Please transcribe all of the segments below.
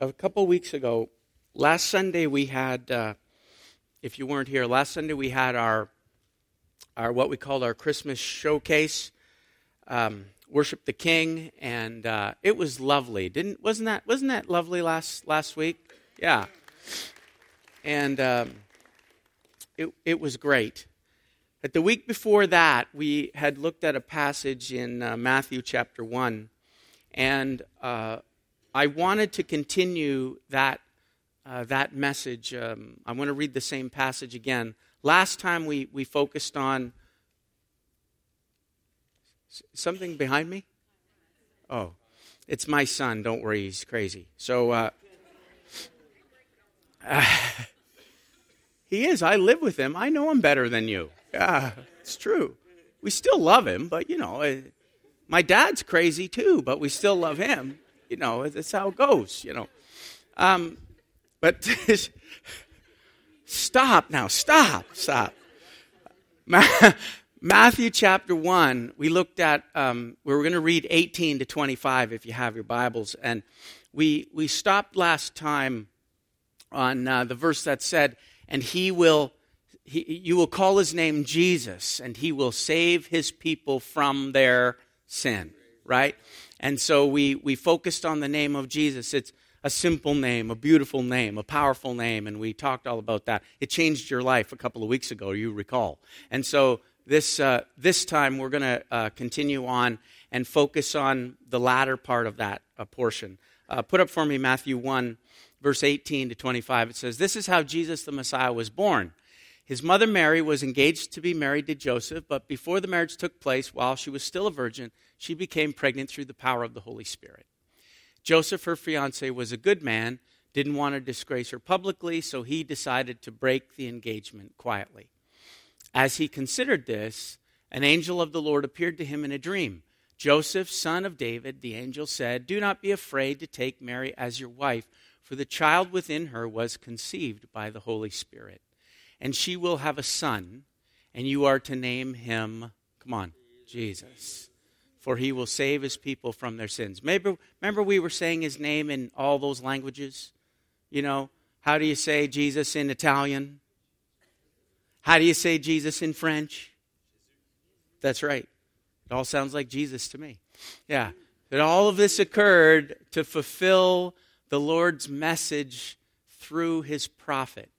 a couple weeks ago, last Sunday we had, uh, if you weren't here, last Sunday we had our, our what we called our Christmas showcase, um, worship the King, and uh, it was lovely. Didn't wasn't that wasn't that lovely last last week? Yeah, and um, it it was great. But the week before that, we had looked at a passage in uh, Matthew chapter one, and uh, I wanted to continue that, uh, that message. Um, I want to read the same passage again. Last time we, we focused on something behind me? Oh, it's my son. Don't worry, he's crazy. So, uh, he is. I live with him. I know him better than you. Yeah, it's true. We still love him, but you know, uh, my dad's crazy too, but we still love him. You know, that's how it goes, you know. Um, but stop now, stop, stop. Matthew chapter 1, we looked at, um, we were going to read 18 to 25 if you have your Bibles. And we, we stopped last time on uh, the verse that said, And he will, he, you will call his name Jesus, and he will save his people from their sin, right? And so we, we focused on the name of Jesus. It's a simple name, a beautiful name, a powerful name, and we talked all about that. It changed your life a couple of weeks ago, you recall. And so this, uh, this time we're going to uh, continue on and focus on the latter part of that uh, portion. Uh, put up for me Matthew 1, verse 18 to 25. It says, This is how Jesus the Messiah was born. His mother Mary was engaged to be married to Joseph, but before the marriage took place, while she was still a virgin, she became pregnant through the power of the Holy Spirit. Joseph, her fiance, was a good man, didn't want to disgrace her publicly, so he decided to break the engagement quietly. As he considered this, an angel of the Lord appeared to him in a dream. Joseph, son of David, the angel said, Do not be afraid to take Mary as your wife, for the child within her was conceived by the Holy Spirit. And she will have a son, and you are to name him, come on, Jesus for he will save his people from their sins. Maybe, remember, we were saying his name in all those languages? You know, how do you say Jesus in Italian? How do you say Jesus in French? That's right. It all sounds like Jesus to me. Yeah. That all of this occurred to fulfill the Lord's message through his prophet.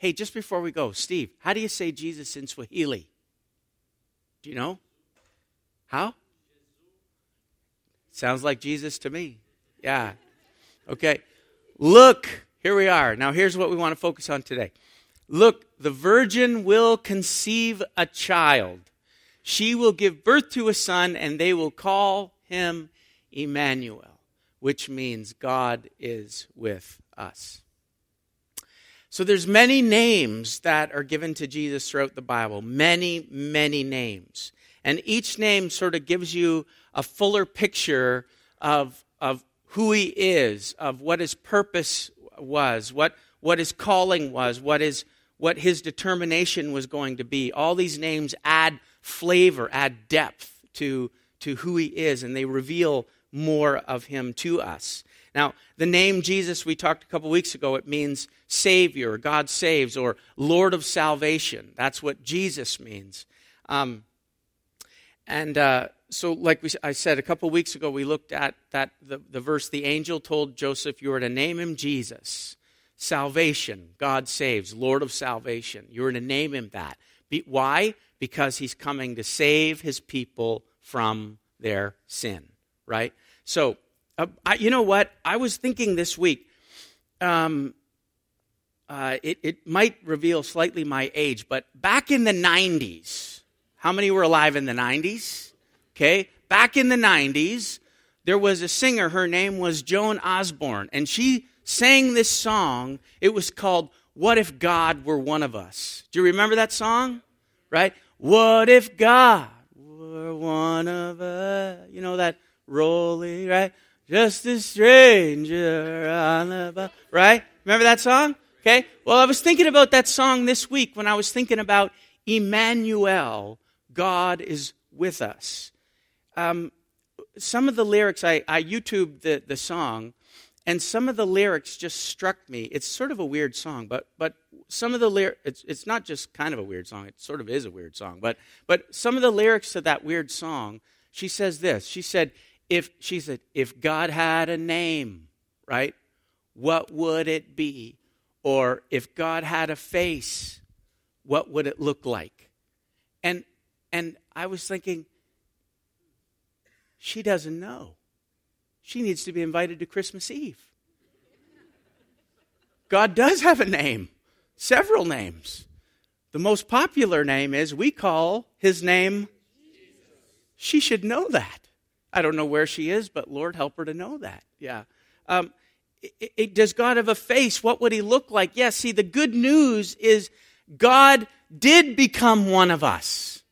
Hey, just before we go, Steve, how do you say Jesus in Swahili? Do you know? How? Sounds like Jesus to me. Yeah. Okay. Look, here we are. Now, here's what we want to focus on today. Look, the virgin will conceive a child. She will give birth to a son, and they will call him Emmanuel, which means God is with us. So there's many names that are given to Jesus throughout the Bible. Many, many names. And each name sort of gives you a fuller picture of, of who he is, of what his purpose was, what, what his calling was, what his, what his determination was going to be. All these names add flavor, add depth to, to who he is, and they reveal more of him to us. Now, the name Jesus we talked a couple weeks ago, it means Savior, God saves, or Lord of salvation. That's what Jesus means. Um, and uh, so, like we, I said a couple weeks ago, we looked at that the, the verse the angel told Joseph, You are to name him Jesus. Salvation, God saves, Lord of salvation. You are to name him that. Be, why? Because he's coming to save his people from their sin, right? So, uh, I, you know what? I was thinking this week, um, uh, it, it might reveal slightly my age, but back in the 90s, how many were alive in the 90s? Okay. Back in the 90s, there was a singer. Her name was Joan Osborne, and she sang this song. It was called What If God Were One of Us? Do you remember that song? Right? What if God were one of us? You know that rolling, right? Just a stranger on the boat, right? Remember that song? Okay. Well, I was thinking about that song this week when I was thinking about Emmanuel, God is with us. Um, some of the lyrics, I, I YouTubed the, the song, and some of the lyrics just struck me. It's sort of a weird song, but but some of the lyrics it's it's not just kind of a weird song. It sort of is a weird song, but but some of the lyrics to that weird song, she says this. She said, "If she said if God had a name, right, what would it be? Or if God had a face, what would it look like?" And and I was thinking, she doesn't know. She needs to be invited to Christmas Eve. God does have a name, several names. The most popular name is we call his name. She should know that. I don't know where she is, but Lord help her to know that. Yeah. Um, it, it, does God have a face? What would he look like? Yes, see, the good news is God did become one of us.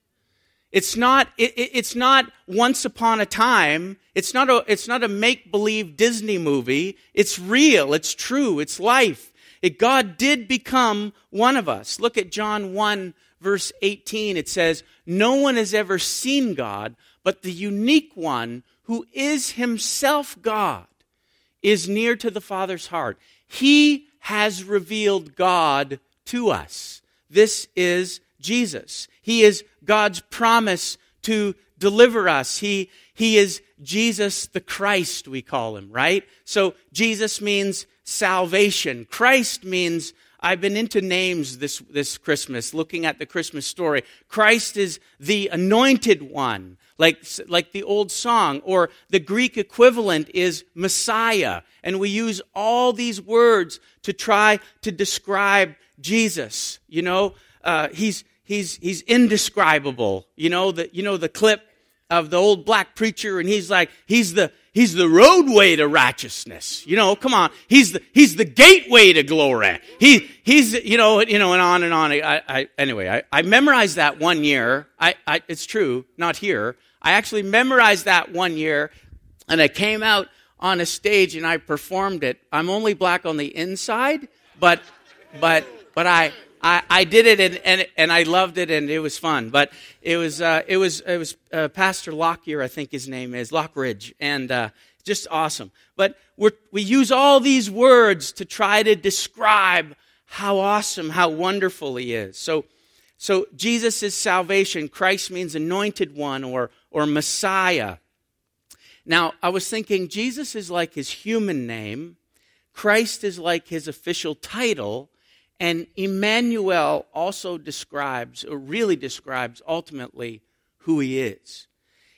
It's not, it, it's not once upon a time. It's not a, it's not a make believe Disney movie. It's real. It's true. It's life. It, God did become one of us. Look at John 1 verse 18. It says, No one has ever seen God, but the unique one who is himself God is near to the Father's heart. He has revealed God to us. This is Jesus. He is God's promise to deliver us. He, he is Jesus the Christ, we call him, right? So Jesus means salvation. Christ means, I've been into names this, this Christmas, looking at the Christmas story. Christ is the anointed one, like, like the old song, or the Greek equivalent is Messiah. And we use all these words to try to describe Jesus. You know, uh, he's, he's, he's indescribable. You know, the, you know the clip of the old black preacher and he's like, he's the, he's the roadway to righteousness. You know, come on. He's the, he's the gateway to glory. He, he's, you know, you know, and on and on. I, I anyway, I, I memorized that one year. I, I, it's true, not here. I actually memorized that one year and I came out on a stage and I performed it. I'm only black on the inside, but, but, but I, I, I did it and, and, and I loved it and it was fun. But it was, uh, it was, it was uh, Pastor Lockyer, I think his name is, Lockridge, and uh, just awesome. But we we use all these words to try to describe how awesome, how wonderful he is. So, so Jesus is salvation. Christ means anointed one or, or Messiah. Now, I was thinking Jesus is like his human name. Christ is like his official title and Emmanuel also describes, or really describes ultimately, who he is.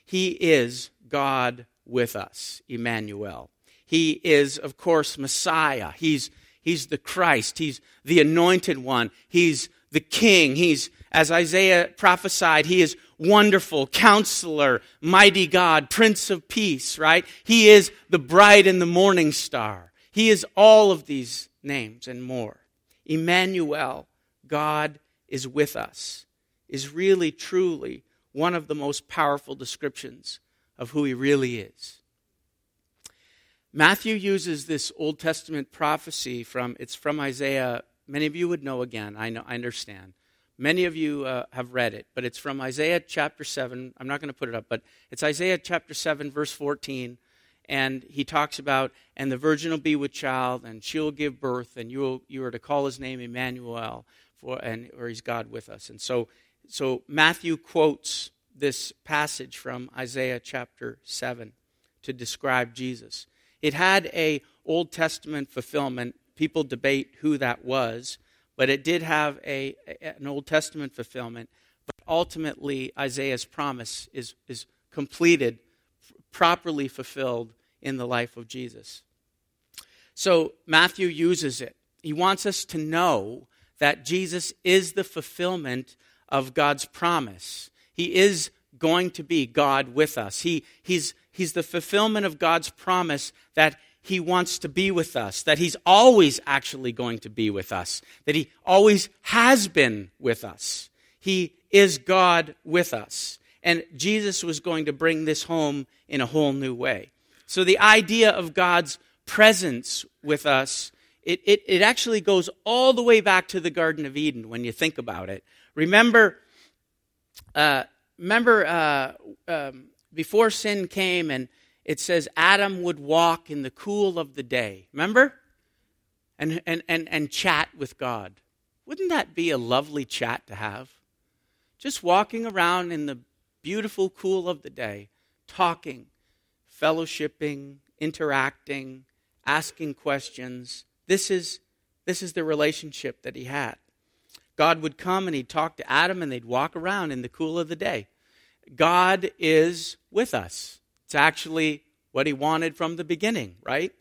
He is God with us, Emmanuel. He is, of course, Messiah. He's, he's the Christ. He's the anointed one. He's the king. He's, as Isaiah prophesied, he is wonderful, counselor, mighty God, prince of peace, right? He is the bright and the morning star. He is all of these names and more. Emmanuel, God is with us, is really, truly one of the most powerful descriptions of who he really is. Matthew uses this Old Testament prophecy from it's from Isaiah. Many of you would know again. I know. I understand. Many of you uh, have read it, but it's from Isaiah chapter seven. I'm not going to put it up, but it's Isaiah chapter seven, verse 14 and he talks about, and the virgin will be with child, and she will give birth, and you you are to call his name Emmanuel, for and or he's God with us. And so, so Matthew quotes this passage from Isaiah chapter seven to describe Jesus. It had a Old Testament fulfillment. People debate who that was, but it did have a, an Old Testament fulfillment. But ultimately, Isaiah's promise is, is completed, properly fulfilled in the life of Jesus. So Matthew uses it. He wants us to know that Jesus is the fulfillment of God's promise. He is going to be God with us. He, he's, he's the fulfillment of God's promise that He wants to be with us, that He's always actually going to be with us, that He always has been with us. He is God with us. And Jesus was going to bring this home in a whole new way. So the idea of God's presence with us, it, it, it actually goes all the way back to the Garden of Eden when you think about it. Remember, uh, remember uh, um, before sin came and it says Adam would walk in the cool of the day. Remember? And, and, and, and chat with God. Wouldn't that be a lovely chat to have? Just walking around in the beautiful cool of the day, talking, fellowshipping, interacting, asking questions. This is, this is the relationship that he had. God would come and he'd talk to Adam and they'd walk around in the cool of the day. God is with us. It's actually what he wanted from the beginning, right?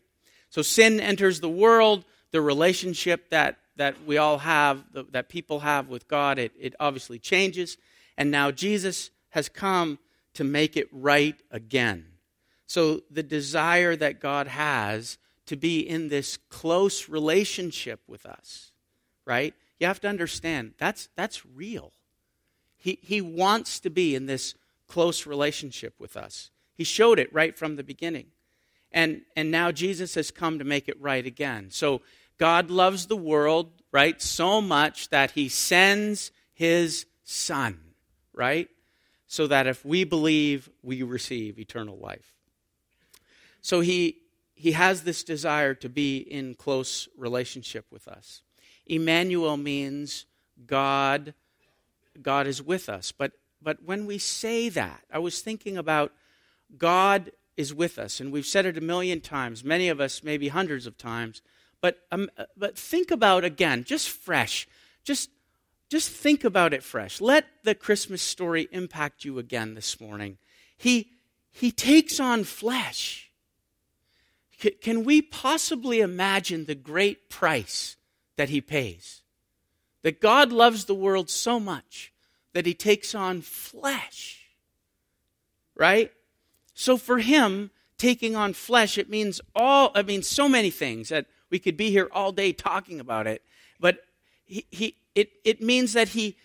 So sin enters the world, the relationship that, that we all have, that people have with God, it, it obviously changes. And now Jesus has come to make it right again. So the desire that God has to be in this close relationship with us, right? You have to understand that's that's real. He he wants to be in this close relationship with us. He showed it right from the beginning. And and now Jesus has come to make it right again. So God loves the world, right? So much that he sends his son, right? So that if we believe, we receive eternal life. So he he has this desire to be in close relationship with us. Emmanuel means God God is with us. But but when we say that, I was thinking about God is with us, and we've said it a million times, many of us maybe hundreds of times. But um, but think about again, just fresh, just just think about it fresh. Let the Christmas story impact you again this morning. He he takes on flesh. Can we possibly imagine the great price that he pays. That God loves the world so much that he takes on flesh. Right? So for him, taking on flesh, it means all, I mean, so many things that we could be here all day talking about it. But he, he it, it means that he,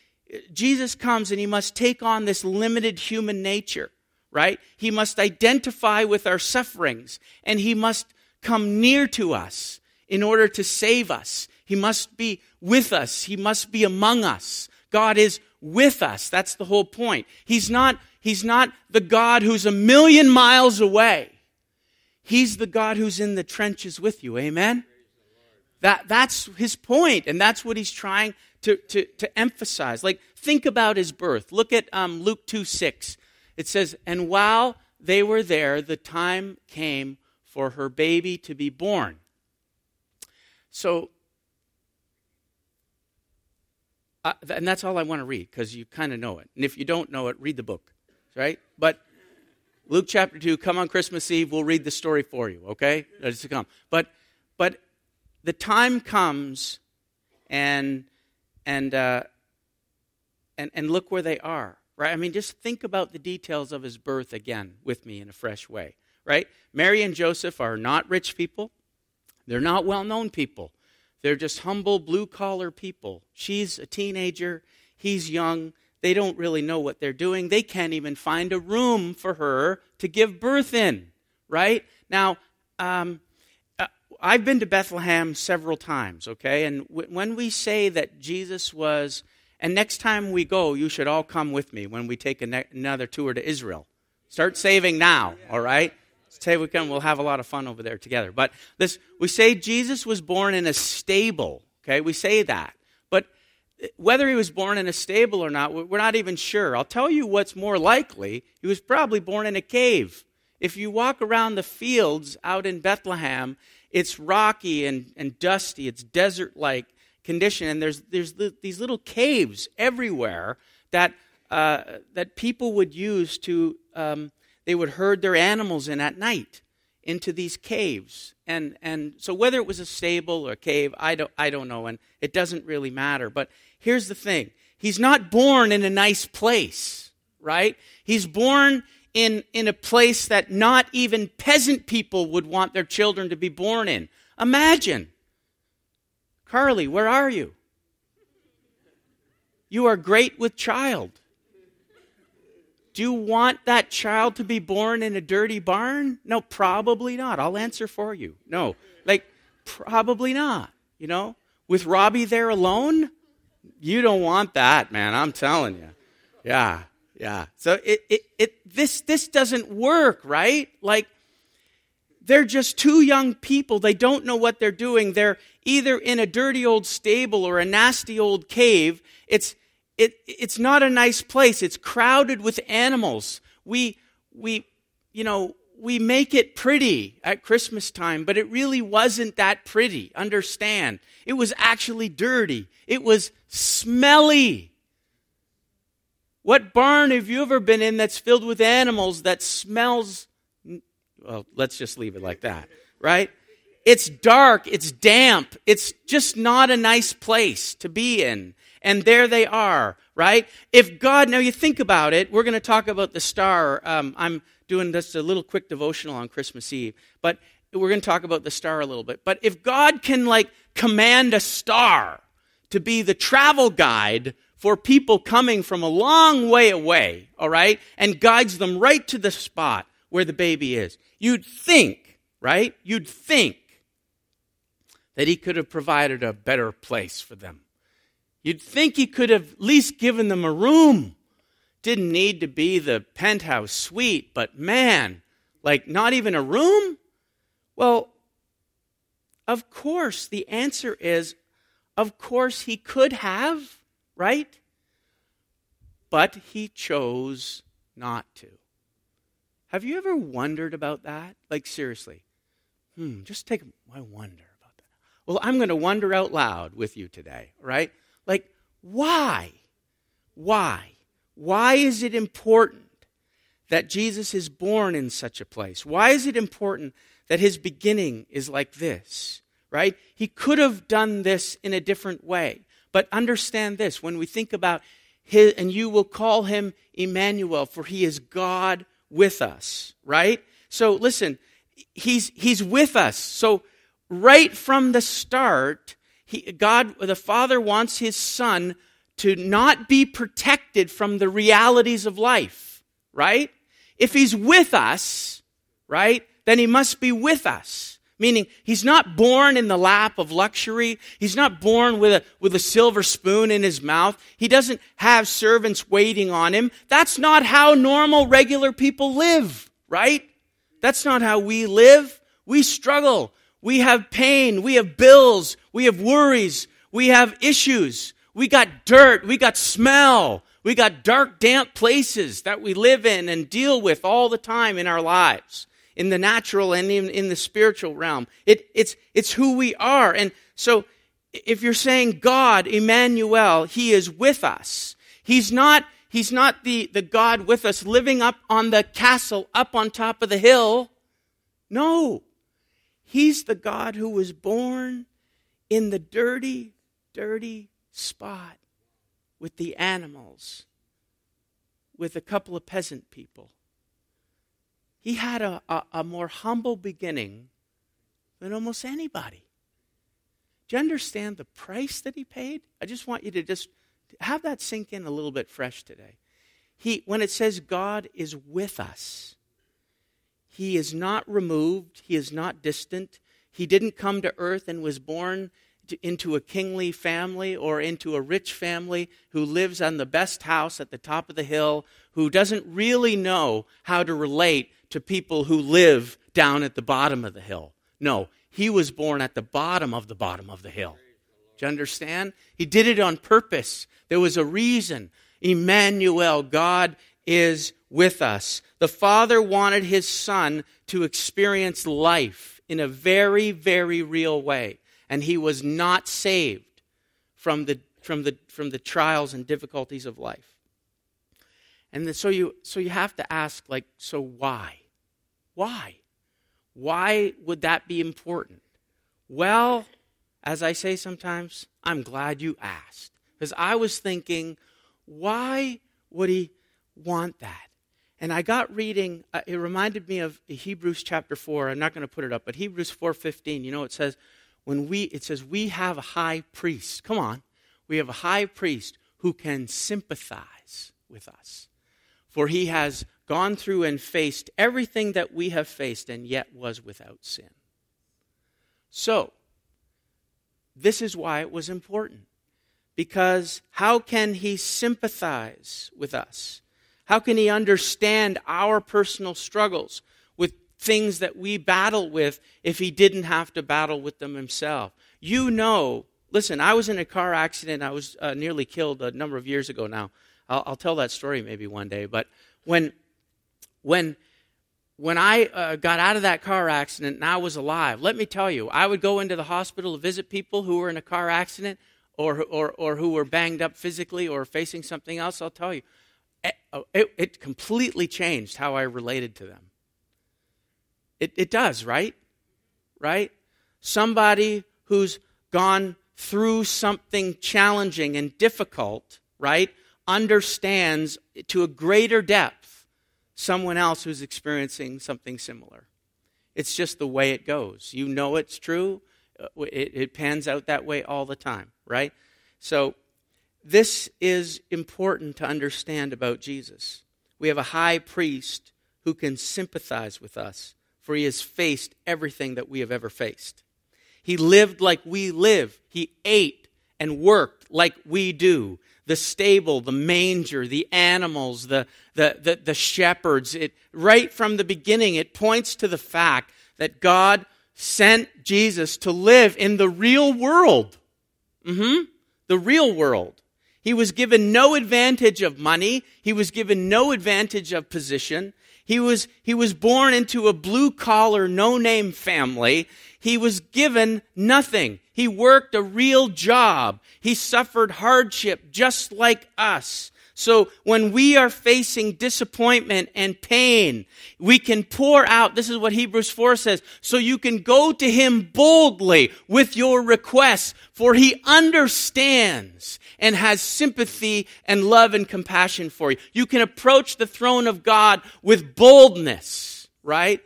Jesus comes and he must take on this limited human nature, right? He must identify with our sufferings and he must come near to us in order to save us. He must be with us. He must be among us. God is with us. That's the whole point. He's not, he's not the God who's a million miles away. He's the God who's in the trenches with you. Amen? That, that's his point, and that's what he's trying to, to, to emphasize. Like, think about his birth. Look at um, Luke 2 6. It says, And while they were there, the time came for her baby to be born. So Uh, and that's all I want to read because you kind of know it. And if you don't know it, read the book, right? But Luke chapter 2, come on Christmas Eve, we'll read the story for you, okay? It's to come. But, but the time comes and, and, uh, and, and look where they are, right? I mean, just think about the details of his birth again with me in a fresh way, right? Mary and Joseph are not rich people, they're not well known people. They're just humble, blue collar people. She's a teenager, he's young. They don't really know what they're doing. They can't even find a room for her to give birth in, right? Now, um, uh, I've been to Bethlehem several times, okay? And w- when we say that Jesus was, and next time we go, you should all come with me when we take ne- another tour to Israel. Start saving now, all right? Say we can, we'll have a lot of fun over there together. But this, we say Jesus was born in a stable. Okay, we say that. But eh, whether he was born in a stable or not, we're not even sure. I'll tell you what's more likely. He was probably born in a cave. If you walk around the fields out in Bethlehem, it's rocky and, and dusty. It's desert like condition. And there's, there's these little caves everywhere that, uh, that people would use to um, they would herd their animals in at night into these caves. And, and so whether it was a stable or a cave, I don't, I don't know, and it doesn't really matter. But here's the thing He's not born in a nice place, right? He's born in, in a place that not even peasant people would want their children to be born in. Imagine. Carly, where are you? You are great with child. Do you want that child to be born in a dirty barn? No, probably not. I'll answer for you. No, like, probably not. You know, with Robbie there alone, you don't want that, man. I'm telling you. Yeah, yeah. So it, it, it this, this doesn't work, right? Like, they're just two young people. They don't know what they're doing. They're either in a dirty old stable or a nasty old cave. It's, it, it's not a nice place. It's crowded with animals. We, we, you know, we make it pretty at Christmas time, but it really wasn't that pretty. Understand? It was actually dirty. It was smelly. What barn have you ever been in that's filled with animals that smells? Well, let's just leave it like that, right? It's dark, it's damp, it's just not a nice place to be in. And there they are, right? If God, now you think about it, we're going to talk about the star. Um, I'm doing just a little quick devotional on Christmas Eve, but we're going to talk about the star a little bit. But if God can like command a star to be the travel guide for people coming from a long way away, all right, and guides them right to the spot where the baby is, you'd think, right? You'd think that he could have provided a better place for them. You'd think he could have at least given them a room didn't need to be the penthouse suite, but man, like not even a room? Well, of course, the answer is of course he could have, right? But he chose not to. Have you ever wondered about that? Like, seriously. Hmm, just take, I wonder about that. Well, I'm going to wonder out loud with you today, right? Like, why? Why? Why is it important that Jesus is born in such a place? Why is it important that his beginning is like this? Right? He could have done this in a different way. But understand this when we think about his, and you will call him Emmanuel, for he is God with us, right? So listen, he's, he's with us. So right from the start, he, God, the Father wants his Son to not be protected from the realities of life, right? If he's with us, right, then he must be with us. Meaning, he's not born in the lap of luxury. He's not born with a, with a silver spoon in his mouth. He doesn't have servants waiting on him. That's not how normal, regular people live, right? That's not how we live. We struggle. We have pain. We have bills. We have worries. We have issues. We got dirt. We got smell. We got dark, damp places that we live in and deal with all the time in our lives, in the natural and in, in the spiritual realm. It, it's, it's who we are. And so if you're saying God, Emmanuel, He is with us. He's not, He's not the, the God with us living up on the castle, up on top of the hill. No. He's the God who was born in the dirty, dirty spot with the animals, with a couple of peasant people. He had a, a, a more humble beginning than almost anybody. Do you understand the price that he paid? I just want you to just have that sink in a little bit fresh today. He, when it says God is with us, he is not removed, he is not distant. He didn't come to earth and was born into a kingly family or into a rich family who lives on the best house at the top of the hill, who doesn't really know how to relate to people who live down at the bottom of the hill. No, he was born at the bottom of the bottom of the hill. Do you understand? He did it on purpose. There was a reason. Emmanuel, God is with us. The Father wanted his Son to experience life in a very, very real way and he was not saved from the, from the, from the trials and difficulties of life. And so you, so you have to ask, like, so why? Why? Why would that be important? Well, as I say sometimes, I'm glad you asked. Because I was thinking, why would he want that? And I got reading, uh, it reminded me of Hebrews chapter 4. I'm not going to put it up, but Hebrews 4.15, you know, it says, when we, it says, we have a high priest. Come on. We have a high priest who can sympathize with us. For he has gone through and faced everything that we have faced and yet was without sin. So, this is why it was important. Because how can he sympathize with us? How can he understand our personal struggles things that we battle with if he didn't have to battle with them himself. You know, listen, I was in a car accident. I was uh, nearly killed a number of years ago now. I'll, I'll, tell that story maybe one day. But when, when, when I uh, got out of that car accident and I was alive, let me tell you, I would go into the hospital to visit people who were in a car accident or, or, or who were banged up physically or facing something else. I'll tell you, it, it, it completely changed how I related to them. It, it does, right? Right? Somebody who's gone through something challenging and difficult, right, understands to a greater depth someone else who's experiencing something similar. It's just the way it goes. You know it's true. Uh, it, it pans out that way all the time, right? So, this is important to understand about Jesus. We have a high priest who can sympathize with us for he has faced everything that we have ever faced. He lived like we live. He ate and worked like we do. The stable, the manger, the animals, the, the, the, the shepherds. It, right from the beginning, it points to the fact that God sent Jesus to live in the real world. Mm-hmm. The real world. He was given no advantage of money. He was given no advantage of position. He was, he was born into a blue collar, no name family. He was given nothing. He worked a real job. He suffered hardship just like us. So when we are facing disappointment and pain, we can pour out. This is what Hebrews 4 says. So you can go to him boldly with your requests, for he understands and has sympathy and love and compassion for you. You can approach the throne of God with boldness, right?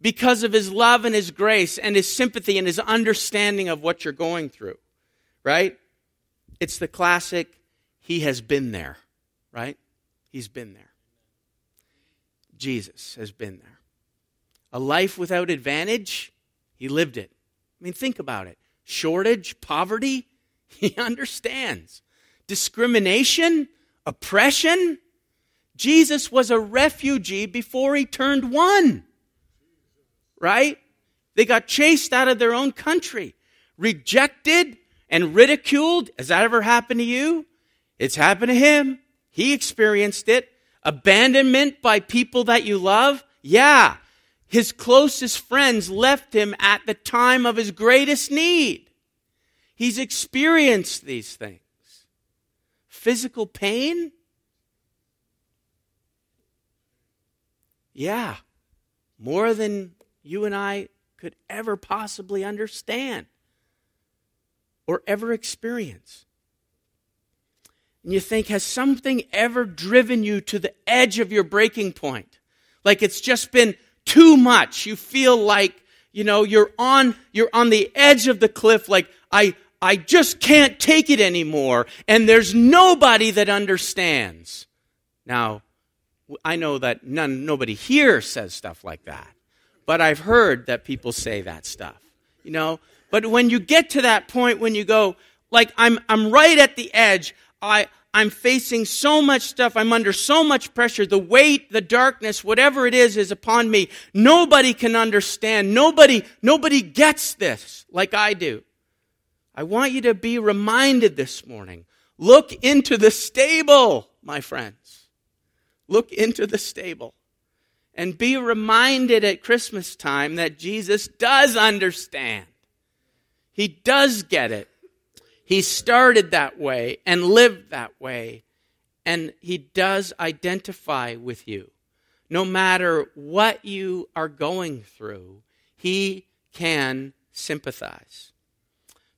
Because of his love and his grace and his sympathy and his understanding of what you're going through, right? It's the classic, he has been there right? He's been there. Jesus has been there. A life without advantage, he lived it. I mean, think about it. Shortage, poverty, he understands. Discrimination, oppression. Jesus was a refugee before he turned one. Right? They got chased out of their own country, rejected and ridiculed. Has that ever happened to you? It's happened to him. He experienced it. Abandonment by people that you love. Yeah. His closest friends left him at the time of his greatest need. He's experienced these things. Physical pain? Yeah. More than you and I could ever possibly understand or ever experience and you think, has something ever driven you to the edge of your breaking point? Like it's just been too much. You feel like, you know, you're on, you're on the edge of the cliff, like, I, I just can't take it anymore, and there's nobody that understands. Now, I know that none, nobody here says stuff like that, but I've heard that people say that stuff, you know. But when you get to that point, when you go, like, I'm, I'm right at the edge, I, I'm facing so much stuff. I'm under so much pressure. The weight, the darkness, whatever it is, is upon me. Nobody can understand. Nobody, nobody gets this like I do. I want you to be reminded this morning. Look into the stable, my friends. Look into the stable. And be reminded at Christmas time that Jesus does understand. He does get it. He started that way and lived that way, and He does identify with you. No matter what you are going through, He can sympathize.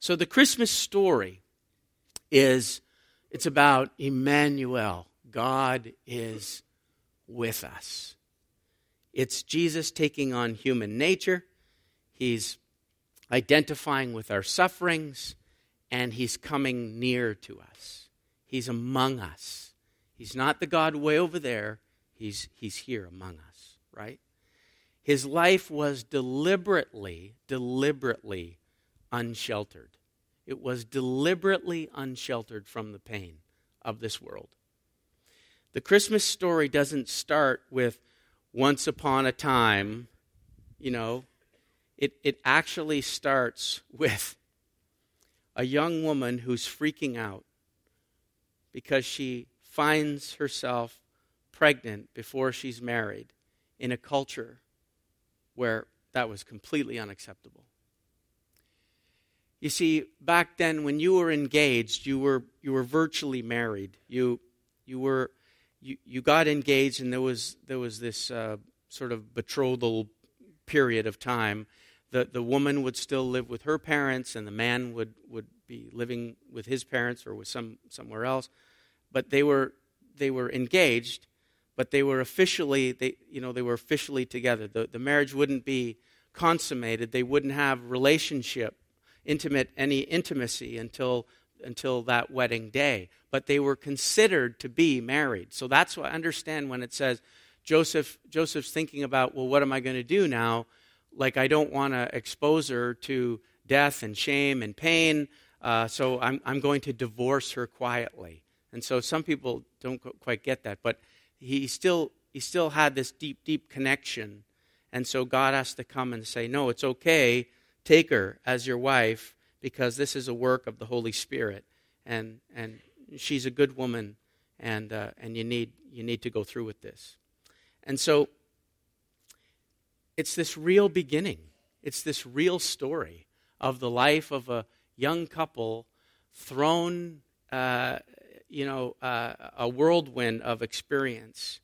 So the Christmas story is it's about Emmanuel. God is with us. It's Jesus taking on human nature. He's identifying with our sufferings and he's coming near to us. He's among us. He's not the God way over there, he's, he's here among us, right? His life was deliberately, deliberately unsheltered. It was deliberately unsheltered from the pain of this world. The Christmas story doesn't start with once upon a time you know, it, it actually starts with a young woman who's freaking out because she finds herself pregnant before she's married in a culture where that was completely unacceptable. You see, back then when you were engaged, you were you were virtually married. You you were you, you got engaged and there was there was this uh, sort of betrothal period of time. The the woman would still live with her parents and the man would, would be living with his parents or with some somewhere else. But they were they were engaged, but they were officially they you know they were officially together. The the marriage wouldn't be consummated. They wouldn't have relationship intimate any intimacy until until that wedding day but they were considered to be married so that's what i understand when it says joseph joseph's thinking about well what am i going to do now like i don't want to expose her to death and shame and pain uh, so I'm, I'm going to divorce her quietly. And so some people don't quite get that but he still he still had this deep deep connection. And so god has to come and say no it's okay. Take her as your wife because this is a work of the Holy Spirit, and and she's a good woman, and uh, and you need you need to go through with this, and so it's this real beginning. It's this real story of the life of a young couple thrown, uh, you know, uh, a whirlwind of experience.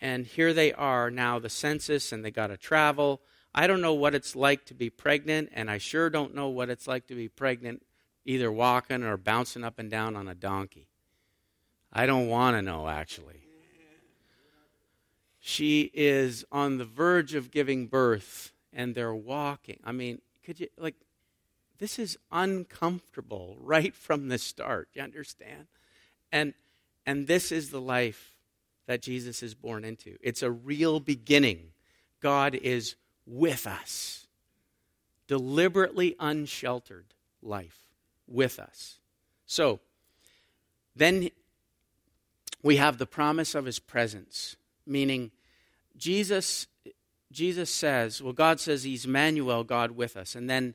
And here they are now, the census, and they got to travel I don't know what it's like to be pregnant, and I sure don't know what it's like to be pregnant either walking or bouncing up and down on a donkey. I don't want to know, actually. She is on the verge of giving birth, and they're walking. I mean, could you, like, this is uncomfortable right from the start. You understand? And, and this is the life that Jesus is born into. It's a real beginning. God is with us. Deliberately unsheltered life with us. So, then we have the promise of his presence, meaning Jesus Jesus says, well God says he's Emmanuel, God with us. And then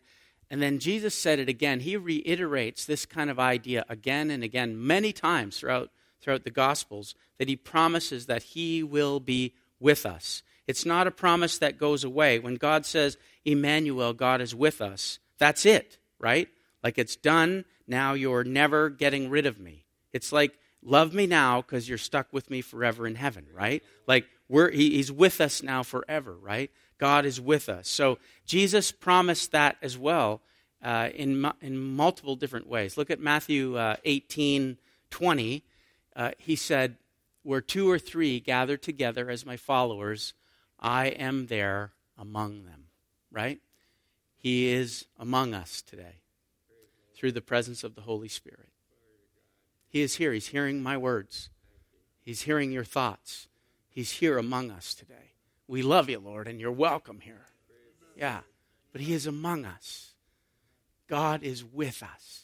and then Jesus said it again. He reiterates this kind of idea again and again many times throughout throughout the gospels that he promises that he will be with us. It's not a promise that goes away. When God says, Emmanuel, God is with us, that's it, right? Like it's done. Now you're never getting rid of me. It's like, love me now because you're stuck with me forever in heaven, right? Like we're, he, he's with us now forever, right? God is with us. So Jesus promised that as well uh, in, in multiple different ways. Look at Matthew uh, 18 20. Uh, he said, Where two or three gather together as my followers, I am there among them, right? He is among us today through the presence of the Holy Spirit. He is here. He's hearing my words, He's hearing your thoughts. He's here among us today. We love you, Lord, and you're welcome here. Yeah, but He is among us. God is with us,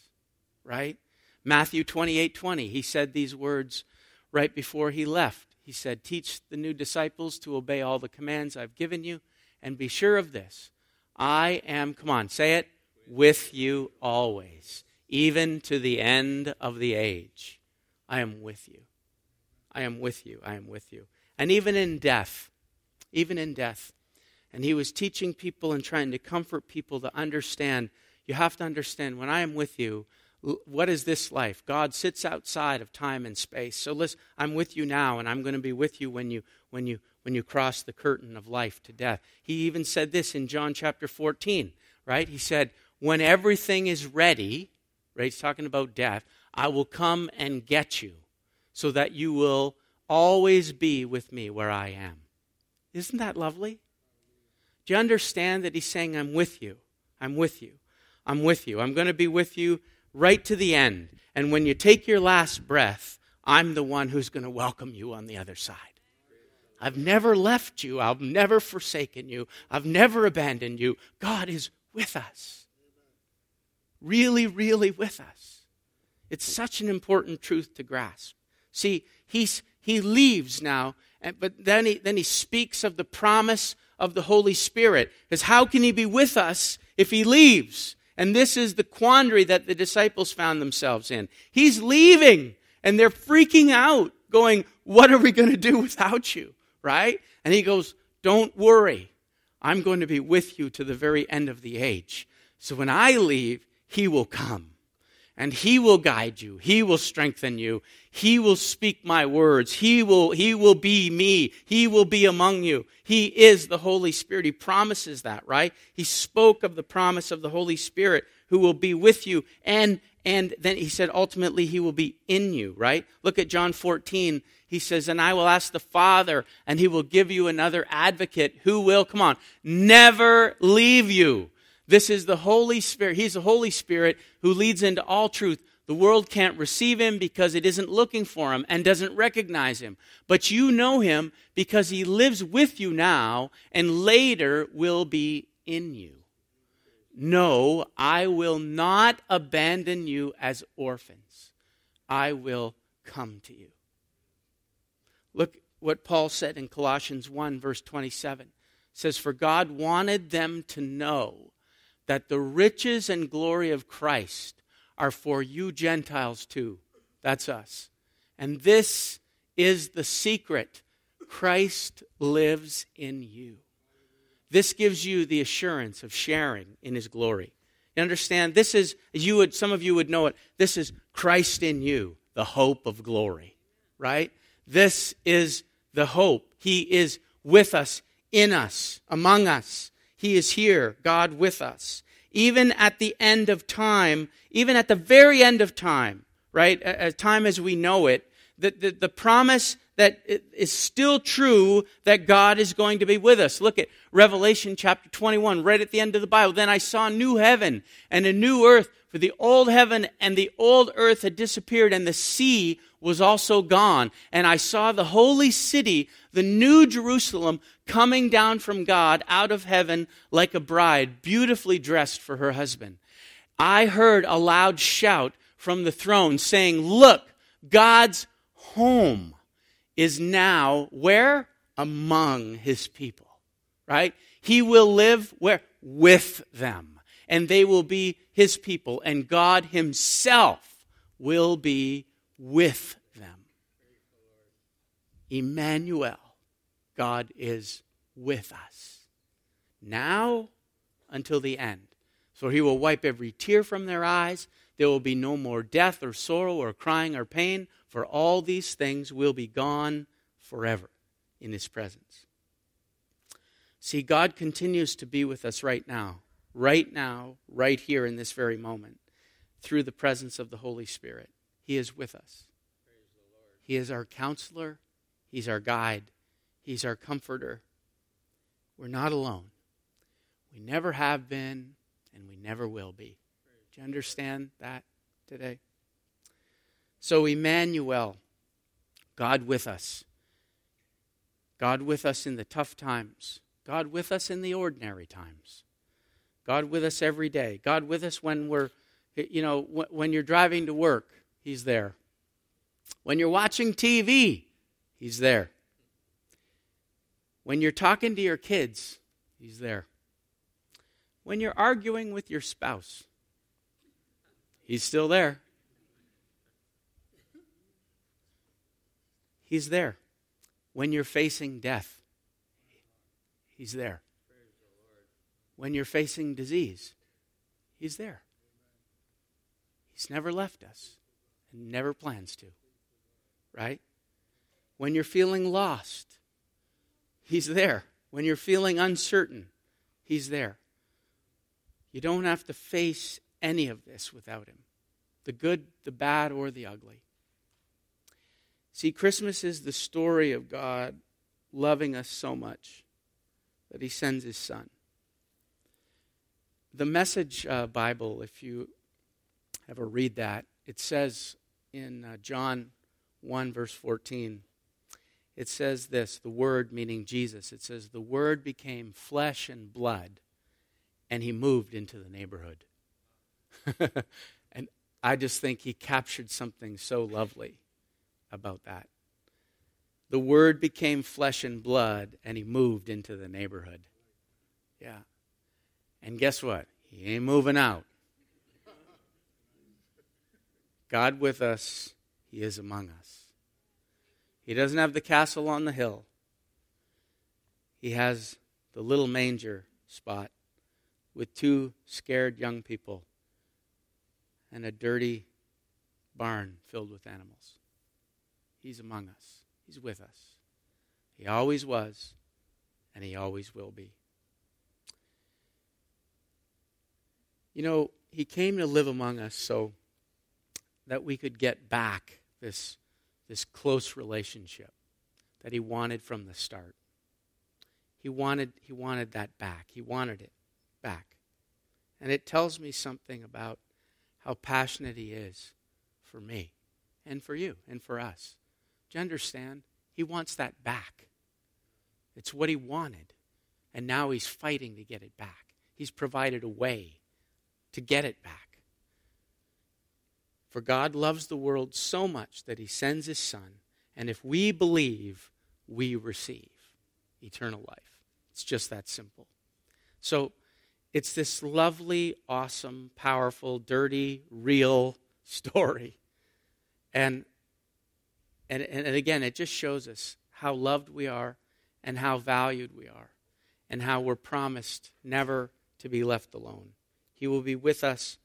right? Matthew 28 20, He said these words right before He left. He said, Teach the new disciples to obey all the commands I've given you, and be sure of this I am, come on, say it, with you always, even to the end of the age. I am with you. I am with you. I am with you. And even in death, even in death. And he was teaching people and trying to comfort people to understand you have to understand when I am with you, what is this life? God sits outside of time and space. So listen, I'm with you now, and I'm going to be with you when you when you when you cross the curtain of life to death. He even said this in John chapter 14, right? He said, "When everything is ready, right? He's talking about death. I will come and get you, so that you will always be with me where I am." Isn't that lovely? Do you understand that he's saying, "I'm with you. I'm with you. I'm with you. I'm going to be with you." right to the end. And when you take your last breath, I'm the one who's going to welcome you on the other side. I've never left you. I've never forsaken you. I've never abandoned you. God is with us. Really, really with us. It's such an important truth to grasp. See, he's, he leaves now, but then he, then he speaks of the promise of the Holy Spirit. Because how can he be with us if he leaves? And this is the quandary that the disciples found themselves in. He's leaving, and they're freaking out, going, What are we going to do without you? Right? And he goes, Don't worry. I'm going to be with you to the very end of the age. So when I leave, he will come and he will guide you. He will strengthen you. He will speak my words. He will he will be me. He will be among you. He is the holy spirit. He promises that right? He spoke of the promise of the holy spirit who will be with you and and then he said ultimately he will be in you right? Look at john 14 he says and i will ask the father and he will give you another advocate who will come on never leave you this is the Holy Spirit. He's the Holy Spirit who leads into all truth. The world can't receive him because it isn't looking for him and doesn't recognize him. But you know him because he lives with you now and later will be in you. No, I will not abandon you as orphans. I will come to you. Look what Paul said in Colossians 1, verse 27. It says, For God wanted them to know that the riches and glory of Christ are for you Gentiles too. That's us. And this is the secret Christ lives in you. This gives you the assurance of sharing in his glory. You understand? This is, you would, some of you would know it, this is Christ in you, the hope of glory, right? This is the hope. He is with us, in us, among us. He is here, God with us. Even at the end of time, even at the very end of time, right? As time as we know it, the, the, the promise that is still true that God is going to be with us. Look at Revelation chapter 21, right at the end of the Bible. Then I saw a new heaven and a new earth, for the old heaven and the old earth had disappeared, and the sea was also gone. And I saw the holy city, the new Jerusalem, coming down from God out of heaven like a bride, beautifully dressed for her husband. I heard a loud shout from the throne saying, Look, God's home is now where? Among his people. Right? He will live where? With them. And they will be his people. And God himself will be with them. Emmanuel, God is with us. Now until the end. So he will wipe every tear from their eyes. There will be no more death or sorrow or crying or pain, for all these things will be gone forever in his presence. See, God continues to be with us right now, right now, right here in this very moment, through the presence of the Holy Spirit. He is with us. He is our counselor, He's our guide, He's our comforter. We're not alone. We never have been, and we never will be. Do you understand that today? So, Emmanuel, God with us. God with us in the tough times. God with us in the ordinary times. God with us every day. God with us when we're, you know, when you're driving to work. He's there. When you're watching TV, He's there. When you're talking to your kids, He's there. When you're arguing with your spouse, He's still there. He's there. When you're facing death, He's there. When you're facing disease, He's there. He's never left us and never plans to. Right? When you're feeling lost, He's there. When you're feeling uncertain, He's there. You don't have to face any of this without Him the good, the bad, or the ugly. See, Christmas is the story of God loving us so much that He sends His Son. The Message uh, Bible, if you ever read that, it says in uh, John 1, verse 14, it says this the Word, meaning Jesus, it says, The Word became flesh and blood, and He moved into the neighborhood. and I just think He captured something so lovely about that. The Word became flesh and blood, and He moved into the neighborhood. Yeah. And guess what? He ain't moving out. God with us, He is among us. He doesn't have the castle on the hill, He has the little manger spot with two scared young people and a dirty barn filled with animals. He's among us, He's with us. He always was, and He always will be. You know, He came to live among us so that we could get back this, this close relationship that He wanted from the start. He wanted, he wanted that back. He wanted it back. And it tells me something about how passionate He is for me and for you and for us. Do you understand? He wants that back. It's what He wanted. And now He's fighting to get it back. He's provided a way to get it back. For God loves the world so much that He sends His Son, and if we believe, we receive eternal life. It's just that simple. So it's this lovely, awesome, powerful, dirty, real story. And, and, and again, it just shows us how loved we are and how valued we are and how we're promised never to be left alone. He will be with us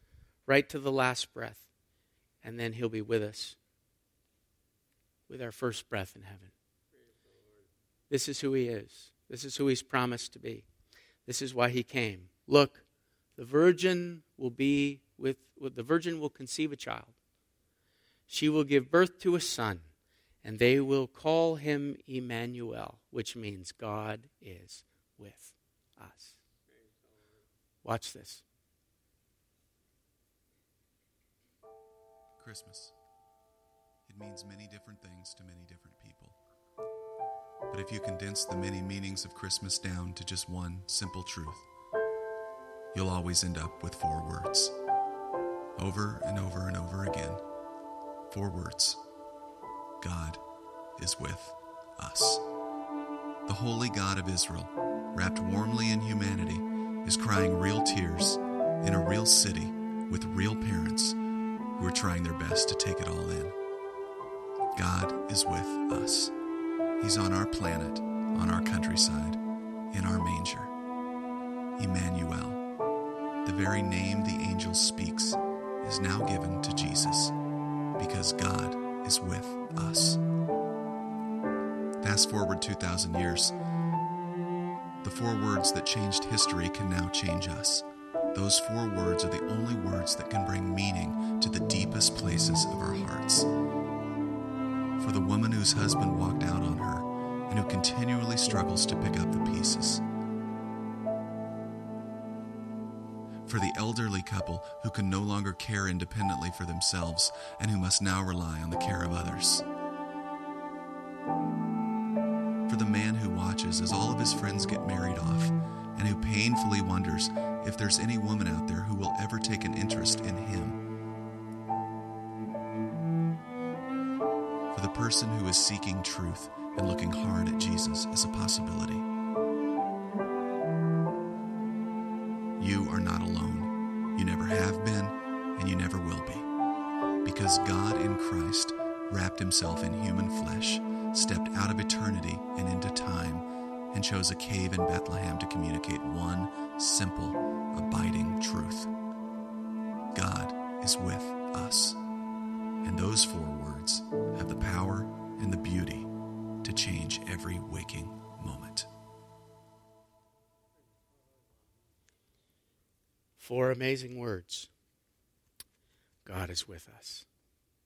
right to the last breath, and then He'll be with us with our first breath in heaven. This is who He is. This is who he's promised to be. This is why he came. Look, the virgin will be with, the virgin will conceive a child. She will give birth to a son, and they will call him Emmanuel, which means God is with us. Watch this. Christmas. It means many different things to many different people. But if you condense the many meanings of Christmas down to just one simple truth, you'll always end up with four words. Over and over and over again. Four words God is with us. The holy God of Israel, wrapped warmly in humanity, is crying real tears in a real city with real parents who are trying their best to take it all in. God is with us. He's on our planet, on our countryside, in our manger. Emmanuel, the very name the angel speaks, is now given to Jesus because God is with us. Fast forward 2,000 years. The four words that changed history can now change us. Those four words are the only words that can bring meaning to the deepest places of our hearts for the woman whose husband walked out on her and who continually struggles to pick up the pieces. For the elderly couple who can no longer care independently for themselves and who must now rely on the care of others. For the man who watches as all of his friends get married off and who painfully wonders if there's any woman out there who will ever take an interest in him. for the person who is seeking truth and looking hard at Jesus as a possibility. Chose a cave in Bethlehem to communicate one simple, abiding truth God is with us. And those four words have the power and the beauty to change every waking moment. Four amazing words God is with us.